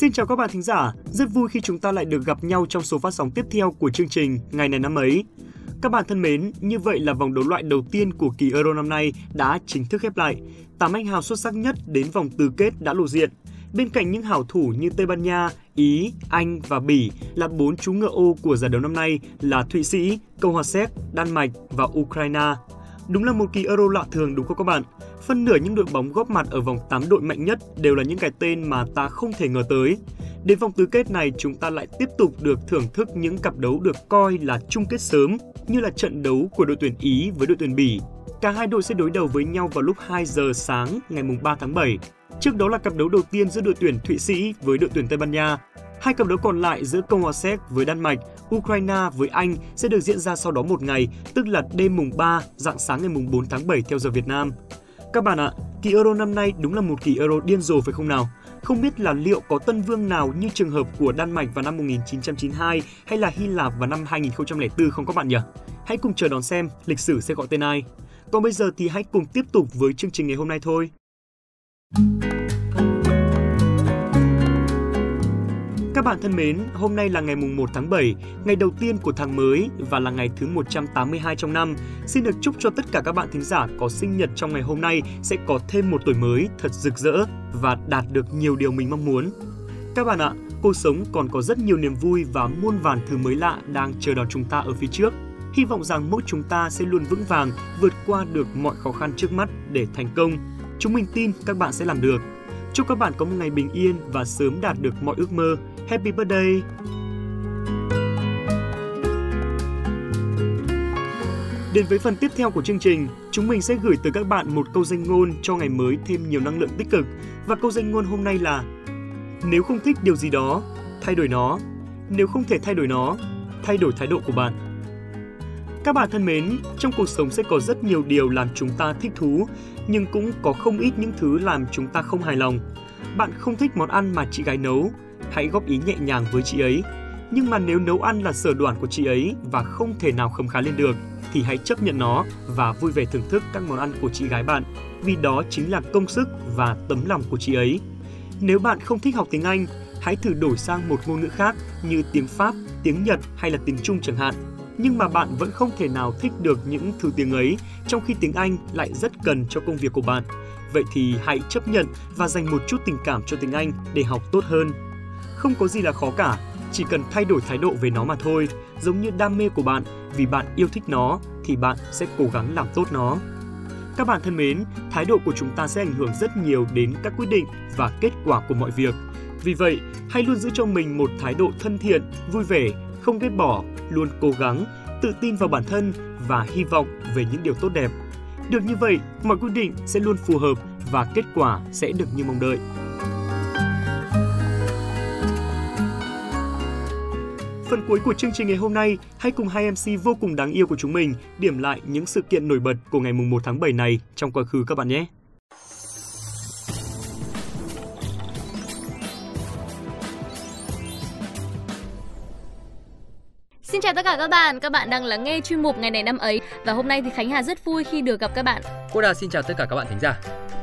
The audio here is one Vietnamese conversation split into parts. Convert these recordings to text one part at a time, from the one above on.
Xin chào các bạn thính giả, rất vui khi chúng ta lại được gặp nhau trong số phát sóng tiếp theo của chương trình Ngày này năm ấy. Các bạn thân mến, như vậy là vòng đấu loại đầu tiên của kỳ Euro năm nay đã chính thức khép lại. Tám anh hào xuất sắc nhất đến vòng tứ kết đã lộ diện. Bên cạnh những hảo thủ như Tây Ban Nha, Ý, Anh và Bỉ là bốn chú ngựa ô của giải đấu năm nay là Thụy Sĩ, Cộng hòa Séc, Đan Mạch và Ukraine. Đúng là một kỳ Euro lạ thường đúng không các bạn? Phân nửa những đội bóng góp mặt ở vòng 8 đội mạnh nhất đều là những cái tên mà ta không thể ngờ tới. Đến vòng tứ kết này, chúng ta lại tiếp tục được thưởng thức những cặp đấu được coi là chung kết sớm, như là trận đấu của đội tuyển Ý với đội tuyển Bỉ. Cả hai đội sẽ đối đầu với nhau vào lúc 2 giờ sáng ngày 3 tháng 7. Trước đó là cặp đấu đầu tiên giữa đội tuyển Thụy Sĩ với đội tuyển Tây Ban Nha. Hai cặp đấu còn lại giữa Cộng hòa Séc với Đan Mạch, Ukraine với Anh sẽ được diễn ra sau đó một ngày, tức là đêm mùng 3, dạng sáng ngày mùng 4 tháng 7 theo giờ Việt Nam. Các bạn ạ, kỳ Euro năm nay đúng là một kỳ Euro điên rồ phải không nào? Không biết là liệu có tân vương nào như trường hợp của Đan Mạch vào năm 1992 hay là Hy Lạp vào năm 2004 không các bạn nhỉ? Hãy cùng chờ đón xem lịch sử sẽ gọi tên ai. Còn bây giờ thì hãy cùng tiếp tục với chương trình ngày hôm nay thôi. Các bạn thân mến, hôm nay là ngày mùng 1 tháng 7, ngày đầu tiên của tháng mới và là ngày thứ 182 trong năm. Xin được chúc cho tất cả các bạn thính giả có sinh nhật trong ngày hôm nay sẽ có thêm một tuổi mới thật rực rỡ và đạt được nhiều điều mình mong muốn. Các bạn ạ, cuộc sống còn có rất nhiều niềm vui và muôn vàn thứ mới lạ đang chờ đón chúng ta ở phía trước. Hy vọng rằng mỗi chúng ta sẽ luôn vững vàng vượt qua được mọi khó khăn trước mắt để thành công. Chúng mình tin các bạn sẽ làm được. Chúc các bạn có một ngày bình yên và sớm đạt được mọi ước mơ. Happy birthday! Đến với phần tiếp theo của chương trình, chúng mình sẽ gửi tới các bạn một câu danh ngôn cho ngày mới thêm nhiều năng lượng tích cực. Và câu danh ngôn hôm nay là Nếu không thích điều gì đó, thay đổi nó. Nếu không thể thay đổi nó, thay đổi thái độ của bạn. Các bạn thân mến, trong cuộc sống sẽ có rất nhiều điều làm chúng ta thích thú, nhưng cũng có không ít những thứ làm chúng ta không hài lòng. Bạn không thích món ăn mà chị gái nấu, hãy góp ý nhẹ nhàng với chị ấy. Nhưng mà nếu nấu ăn là sở đoản của chị ấy và không thể nào khấm khá lên được, thì hãy chấp nhận nó và vui vẻ thưởng thức các món ăn của chị gái bạn, vì đó chính là công sức và tấm lòng của chị ấy. Nếu bạn không thích học tiếng Anh, hãy thử đổi sang một ngôn ngữ khác như tiếng Pháp, tiếng Nhật hay là tiếng Trung chẳng hạn nhưng mà bạn vẫn không thể nào thích được những thứ tiếng ấy, trong khi tiếng Anh lại rất cần cho công việc của bạn. Vậy thì hãy chấp nhận và dành một chút tình cảm cho tiếng Anh để học tốt hơn. Không có gì là khó cả, chỉ cần thay đổi thái độ về nó mà thôi, giống như đam mê của bạn, vì bạn yêu thích nó thì bạn sẽ cố gắng làm tốt nó. Các bạn thân mến, thái độ của chúng ta sẽ ảnh hưởng rất nhiều đến các quyết định và kết quả của mọi việc. Vì vậy, hãy luôn giữ cho mình một thái độ thân thiện, vui vẻ, không ghét bỏ, luôn cố gắng, tự tin vào bản thân và hy vọng về những điều tốt đẹp. Được như vậy, mọi quyết định sẽ luôn phù hợp và kết quả sẽ được như mong đợi. Cuối của chương trình ngày hôm nay, hãy cùng hai MC vô cùng đáng yêu của chúng mình điểm lại những sự kiện nổi bật của ngày 1 tháng 7 này trong quá khứ các bạn nhé. Xin chào tất cả các bạn, các bạn đang lắng nghe chuyên mục ngày này năm ấy và hôm nay thì Khánh Hà rất vui khi được gặp các bạn. Cô Đào xin chào tất cả các bạn thính giả.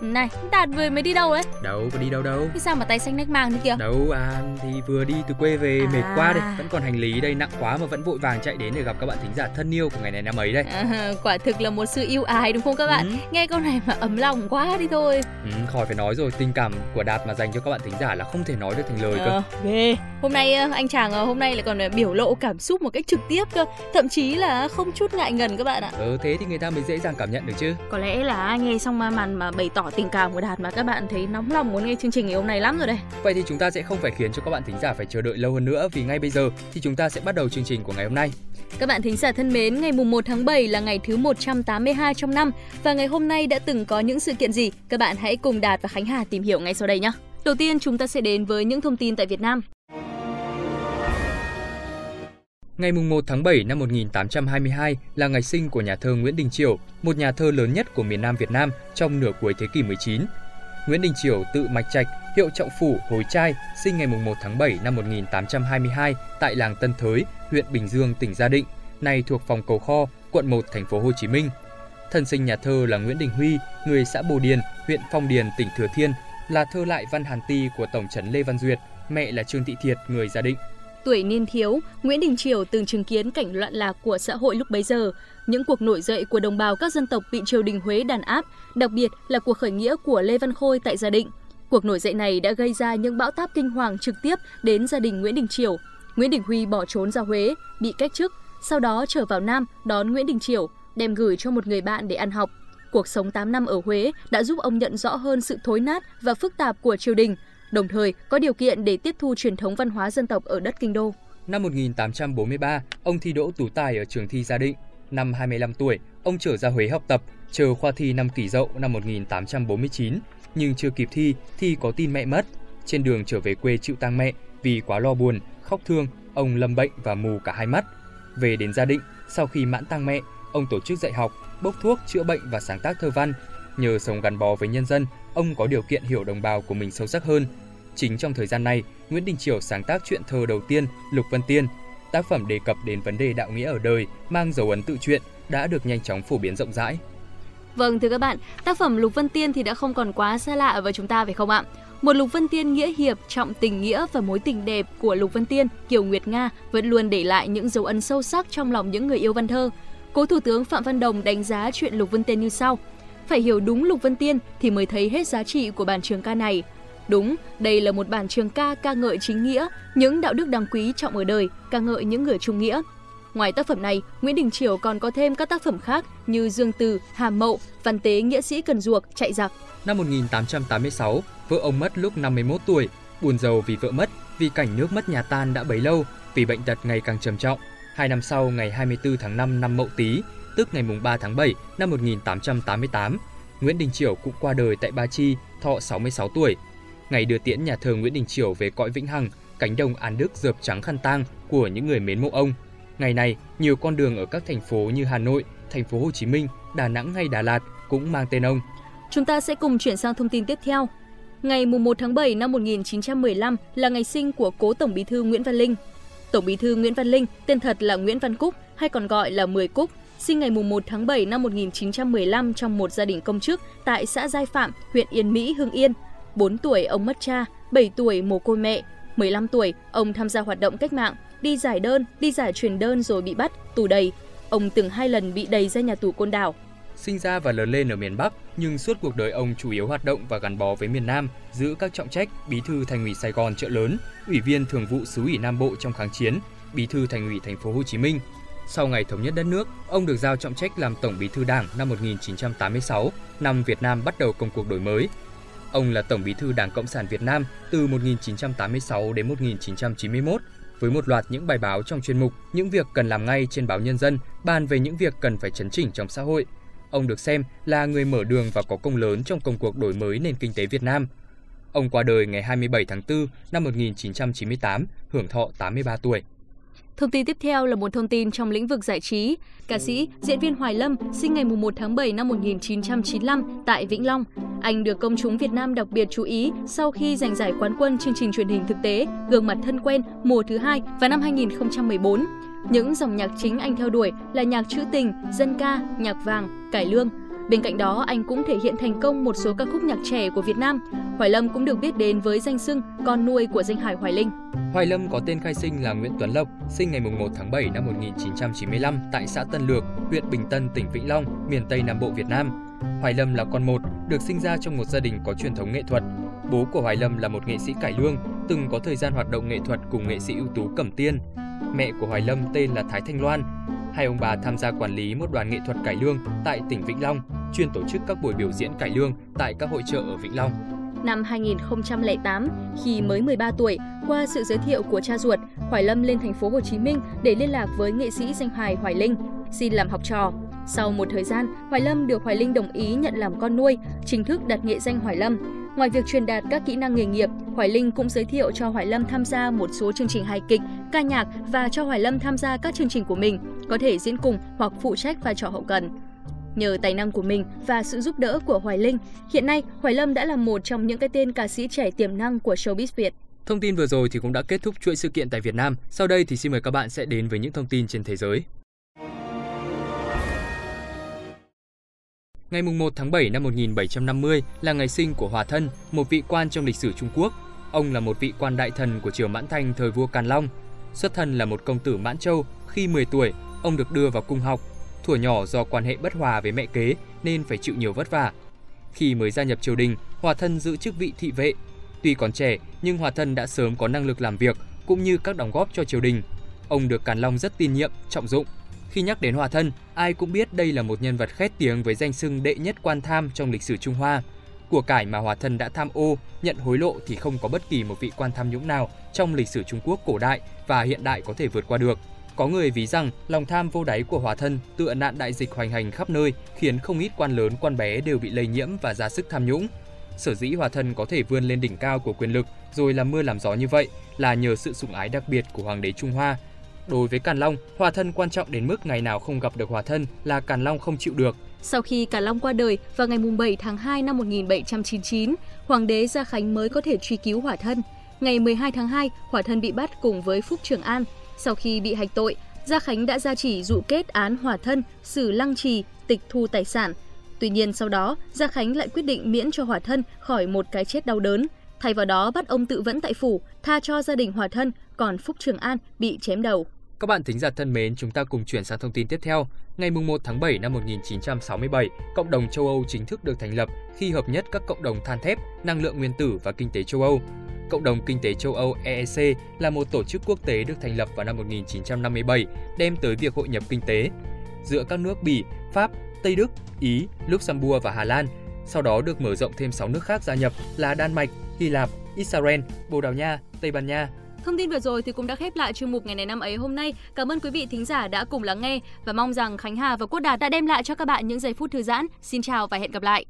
Này, Đạt vừa mới đi đâu đấy? Đâu có đi đâu đâu. Thế sao mà tay xanh nách mang thế kìa? Đâu à, thì vừa đi từ quê về À. mệt quá đây, vẫn còn hành lý đây nặng quá mà vẫn vội vàng chạy đến để gặp các bạn thính giả thân yêu của ngày này năm ấy đây. À, quả thực là một sự yêu ái đúng không các bạn? Ừ. Nghe câu này mà ấm lòng quá đi thôi. Ừ, khỏi phải nói rồi, tình cảm của Đạt mà dành cho các bạn thính giả là không thể nói được thành lời cơ. Ờ, ghê. Hôm nay ờ, anh chàng hôm nay lại còn biểu lộ cảm xúc một cách trực tiếp cơ, thậm chí là không chút ngại ngần các bạn ạ. Ừ, thế thì người ta mới dễ dàng cảm nhận được chứ. Có lẽ là nghe xong mà màn mà bày tỏ tình cảm của Đạt mà các bạn thấy nóng lòng muốn nghe chương trình ngày hôm nay lắm rồi đây. Vậy thì chúng ta sẽ không phải khiến cho các bạn thính giả phải chờ đợi lâu hơn nữa vì ngay bây giờ thì chúng ta sẽ bắt đầu chương trình của ngày hôm nay. Các bạn thính giả thân mến, ngày mùng 1 tháng 7 là ngày thứ 182 trong năm và ngày hôm nay đã từng có những sự kiện gì? Các bạn hãy cùng Đạt và Khánh Hà tìm hiểu ngay sau đây nhé. Đầu tiên chúng ta sẽ đến với những thông tin tại Việt Nam. Ngày 1 tháng 7 năm 1822 là ngày sinh của nhà thơ Nguyễn Đình Chiểu, một nhà thơ lớn nhất của miền Nam Việt Nam trong nửa cuối thế kỷ 19. Nguyễn Đình Chiểu tự Mạch Trạch, hiệu Trọng Phủ, Hối Trai, sinh ngày 1 tháng 7 năm 1822 tại làng Tân Thới, huyện Bình Dương, tỉnh Gia Định, nay thuộc phòng Cầu Kho, quận 1, thành phố Hồ Chí Minh. Thân sinh nhà thơ là Nguyễn Đình Huy, người xã Bồ Điền, huyện Phong Điền, tỉnh Thừa Thiên, là thơ lại văn Hàn Ti của Tổng trấn Lê Văn Duyệt, mẹ là Trương Thị Thiệt, người Gia Định. Tuổi niên thiếu, Nguyễn Đình Triều từng chứng kiến cảnh loạn lạc của xã hội lúc bấy giờ, những cuộc nổi dậy của đồng bào các dân tộc bị triều đình Huế đàn áp, đặc biệt là cuộc khởi nghĩa của Lê Văn Khôi tại Gia Định. Cuộc nổi dậy này đã gây ra những bão táp kinh hoàng trực tiếp đến gia đình Nguyễn Đình Triều. Nguyễn Đình Huy bỏ trốn ra Huế, bị cách chức, sau đó trở vào Nam đón Nguyễn Đình Triều, đem gửi cho một người bạn để ăn học. Cuộc sống 8 năm ở Huế đã giúp ông nhận rõ hơn sự thối nát và phức tạp của triều đình, đồng thời có điều kiện để tiếp thu truyền thống văn hóa dân tộc ở đất kinh đô. Năm 1843, ông thi đỗ tú tài ở trường thi Gia Định. Năm 25 tuổi, ông trở ra Huế học tập, chờ khoa thi năm kỷ dậu năm 1849, nhưng chưa kịp thi thì có tin mẹ mất. Trên đường trở về quê chịu tang mẹ vì quá lo buồn, khóc thương, ông lâm bệnh và mù cả hai mắt. Về đến Gia Định, sau khi mãn tang mẹ, ông tổ chức dạy học, bốc thuốc, chữa bệnh và sáng tác thơ văn. Nhờ sống gắn bó với nhân dân, ông có điều kiện hiểu đồng bào của mình sâu sắc hơn. Chính trong thời gian này, Nguyễn Đình Chiểu sáng tác truyện thơ đầu tiên Lục Vân Tiên. Tác phẩm đề cập đến vấn đề đạo nghĩa ở đời, mang dấu ấn tự truyện, đã được nhanh chóng phổ biến rộng rãi. Vâng thưa các bạn, tác phẩm Lục Vân Tiên thì đã không còn quá xa lạ với chúng ta phải không ạ? Một Lục Vân Tiên nghĩa hiệp, trọng tình nghĩa và mối tình đẹp của Lục Vân Tiên, Kiều Nguyệt Nga vẫn luôn để lại những dấu ấn sâu sắc trong lòng những người yêu văn thơ. Cố Thủ tướng Phạm Văn Đồng đánh giá chuyện Lục Vân Tiên như sau: phải hiểu đúng Lục Vân Tiên thì mới thấy hết giá trị của bản trường ca này. Đúng, đây là một bản trường ca ca ngợi chính nghĩa, những đạo đức đáng quý trọng ở đời, ca ngợi những người trung nghĩa. Ngoài tác phẩm này, Nguyễn Đình Chiểu còn có thêm các tác phẩm khác như Dương Từ, Hàm Mậu, Văn Tế Nghĩa sĩ Cần Duộc, Chạy giặc. Năm 1886, vợ ông mất lúc 51 tuổi, buồn giàu vì vợ mất, vì cảnh nước mất nhà tan đã bấy lâu, vì bệnh tật ngày càng trầm trọng. Hai năm sau, ngày 24 tháng 5 năm Mậu Tý, tức ngày 3 tháng 7 năm 1888, Nguyễn Đình Chiểu cũng qua đời tại Ba Chi, thọ 66 tuổi. Ngày đưa tiễn nhà thờ Nguyễn Đình Chiểu về cõi vĩnh hằng, cánh đồng An Đức dợp trắng khăn tang của những người mến mộ ông. Ngày này, nhiều con đường ở các thành phố như Hà Nội, thành phố Hồ Chí Minh, Đà Nẵng hay Đà Lạt cũng mang tên ông. Chúng ta sẽ cùng chuyển sang thông tin tiếp theo. Ngày 1 tháng 7 năm 1915 là ngày sinh của cố Tổng Bí thư Nguyễn Văn Linh. Tổng Bí thư Nguyễn Văn Linh, tên thật là Nguyễn Văn Cúc hay còn gọi là Mười Cúc, sinh ngày 1 tháng 7 năm 1915 trong một gia đình công chức tại xã Giai Phạm, huyện Yên Mỹ, Hưng Yên. 4 tuổi ông mất cha, 7 tuổi mồ côi mẹ, 15 tuổi ông tham gia hoạt động cách mạng, đi giải đơn, đi giải truyền đơn rồi bị bắt, tù đầy. Ông từng hai lần bị đầy ra nhà tù Côn Đảo. Sinh ra và lớn lên ở miền Bắc, nhưng suốt cuộc đời ông chủ yếu hoạt động và gắn bó với miền Nam, giữ các trọng trách Bí thư Thành ủy Sài Gòn chợ lớn, Ủy viên Thường vụ xứ ủy Nam Bộ trong kháng chiến, Bí thư Thành ủy Thành phố Hồ Chí Minh. Sau ngày thống nhất đất nước, ông được giao trọng trách làm Tổng Bí thư Đảng năm 1986, năm Việt Nam bắt đầu công cuộc đổi mới. Ông là Tổng Bí thư Đảng Cộng sản Việt Nam từ 1986 đến 1991 với một loạt những bài báo trong chuyên mục Những việc cần làm ngay trên báo Nhân dân bàn về những việc cần phải chấn chỉnh trong xã hội. Ông được xem là người mở đường và có công lớn trong công cuộc đổi mới nền kinh tế Việt Nam. Ông qua đời ngày 27 tháng 4 năm 1998, hưởng thọ 83 tuổi. Thông tin tiếp theo là một thông tin trong lĩnh vực giải trí. Ca sĩ, diễn viên Hoài Lâm sinh ngày 1 tháng 7 năm 1995 tại Vĩnh Long. Anh được công chúng Việt Nam đặc biệt chú ý sau khi giành giải quán quân chương trình truyền hình thực tế Gương mặt thân quen mùa thứ hai vào năm 2014. Những dòng nhạc chính anh theo đuổi là nhạc trữ tình, dân ca, nhạc vàng, cải lương. Bên cạnh đó, anh cũng thể hiện thành công một số ca khúc nhạc trẻ của Việt Nam. Hoài Lâm cũng được biết đến với danh xưng con nuôi của danh hải Hoài Linh. Hoài Lâm có tên khai sinh là Nguyễn Tuấn Lộc, sinh ngày 1 tháng 7 năm 1995 tại xã Tân Lược, huyện Bình Tân, tỉnh Vĩnh Long, miền Tây Nam Bộ Việt Nam. Hoài Lâm là con một, được sinh ra trong một gia đình có truyền thống nghệ thuật. Bố của Hoài Lâm là một nghệ sĩ cải lương, từng có thời gian hoạt động nghệ thuật cùng nghệ sĩ ưu tú Cẩm Tiên. Mẹ của Hoài Lâm tên là Thái Thanh Loan. Hai ông bà tham gia quản lý một đoàn nghệ thuật cải lương tại tỉnh Vĩnh Long, chuyên tổ chức các buổi biểu diễn cải lương tại các hội trợ ở Vĩnh Long. Năm 2008, khi mới 13 tuổi, qua sự giới thiệu của cha ruột, Hoài Lâm lên thành phố Hồ Chí Minh để liên lạc với nghệ sĩ danh hài Hoài Linh, xin làm học trò. Sau một thời gian, Hoài Lâm được Hoài Linh đồng ý nhận làm con nuôi, chính thức đặt nghệ danh Hoài Lâm. Ngoài việc truyền đạt các kỹ năng nghề nghiệp, Hoài Linh cũng giới thiệu cho Hoài Lâm tham gia một số chương trình hài kịch, ca nhạc và cho Hoài Lâm tham gia các chương trình của mình, có thể diễn cùng hoặc phụ trách vai trò hậu cần. Nhờ tài năng của mình và sự giúp đỡ của Hoài Linh, hiện nay Hoài Lâm đã là một trong những cái tên ca sĩ trẻ tiềm năng của showbiz Việt. Thông tin vừa rồi thì cũng đã kết thúc chuỗi sự kiện tại Việt Nam. Sau đây thì xin mời các bạn sẽ đến với những thông tin trên thế giới. Ngày 1 tháng 7 năm 1750 là ngày sinh của Hòa Thân, một vị quan trong lịch sử Trung Quốc. Ông là một vị quan đại thần của triều Mãn Thanh thời vua Càn Long. Xuất thân là một công tử Mãn Châu, khi 10 tuổi, ông được đưa vào cung học. Thuở nhỏ do quan hệ bất hòa với mẹ kế nên phải chịu nhiều vất vả. Khi mới gia nhập triều đình, Hòa Thân giữ chức vị thị vệ. Tuy còn trẻ nhưng Hòa Thân đã sớm có năng lực làm việc cũng như các đóng góp cho triều đình. Ông được Càn Long rất tin nhiệm, trọng dụng. Khi nhắc đến Hòa Thân, ai cũng biết đây là một nhân vật khét tiếng với danh xưng đệ nhất quan tham trong lịch sử Trung Hoa. Của cải mà Hòa Thân đã tham ô, nhận hối lộ thì không có bất kỳ một vị quan tham nhũng nào trong lịch sử Trung Quốc cổ đại và hiện đại có thể vượt qua được. Có người ví rằng lòng tham vô đáy của Hòa Thân tựa nạn đại dịch hoành hành khắp nơi khiến không ít quan lớn quan bé đều bị lây nhiễm và ra sức tham nhũng. Sở dĩ Hòa Thân có thể vươn lên đỉnh cao của quyền lực rồi làm mưa làm gió như vậy là nhờ sự sủng ái đặc biệt của Hoàng đế Trung Hoa. Đối với Càn Long, Hòa Thân quan trọng đến mức ngày nào không gặp được Hòa Thân là Càn Long không chịu được. Sau khi Càn Long qua đời vào ngày 7 tháng 2 năm 1799, Hoàng đế Gia Khánh mới có thể truy cứu Hỏa Thân. Ngày 12 tháng 2, Hỏa Thân bị bắt cùng với Phúc Trường An. Sau khi bị hạch tội, Gia Khánh đã ra chỉ dụ kết án Hỏa Thân, xử lăng trì, tịch thu tài sản. Tuy nhiên sau đó, Gia Khánh lại quyết định miễn cho Hỏa Thân khỏi một cái chết đau đớn. Thay vào đó bắt ông tự vẫn tại phủ, tha cho gia đình Hỏa Thân, còn Phúc Trường An bị chém đầu. Các bạn thính giả thân mến, chúng ta cùng chuyển sang thông tin tiếp theo. Ngày 1 tháng 7 năm 1967, cộng đồng châu Âu chính thức được thành lập khi hợp nhất các cộng đồng than thép, năng lượng nguyên tử và kinh tế châu Âu. Cộng đồng Kinh tế châu Âu EEC là một tổ chức quốc tế được thành lập vào năm 1957, đem tới việc hội nhập kinh tế giữa các nước Bỉ, Pháp, Tây Đức, Ý, Luxembourg và Hà Lan. Sau đó được mở rộng thêm 6 nước khác gia nhập là Đan Mạch, Hy Lạp, Israel, Bồ Đào Nha, Tây Ban Nha, Thông tin vừa rồi thì cũng đã khép lại chuyên mục ngày này năm ấy hôm nay. Cảm ơn quý vị thính giả đã cùng lắng nghe và mong rằng Khánh Hà và Quốc Đạt đã đem lại cho các bạn những giây phút thư giãn. Xin chào và hẹn gặp lại.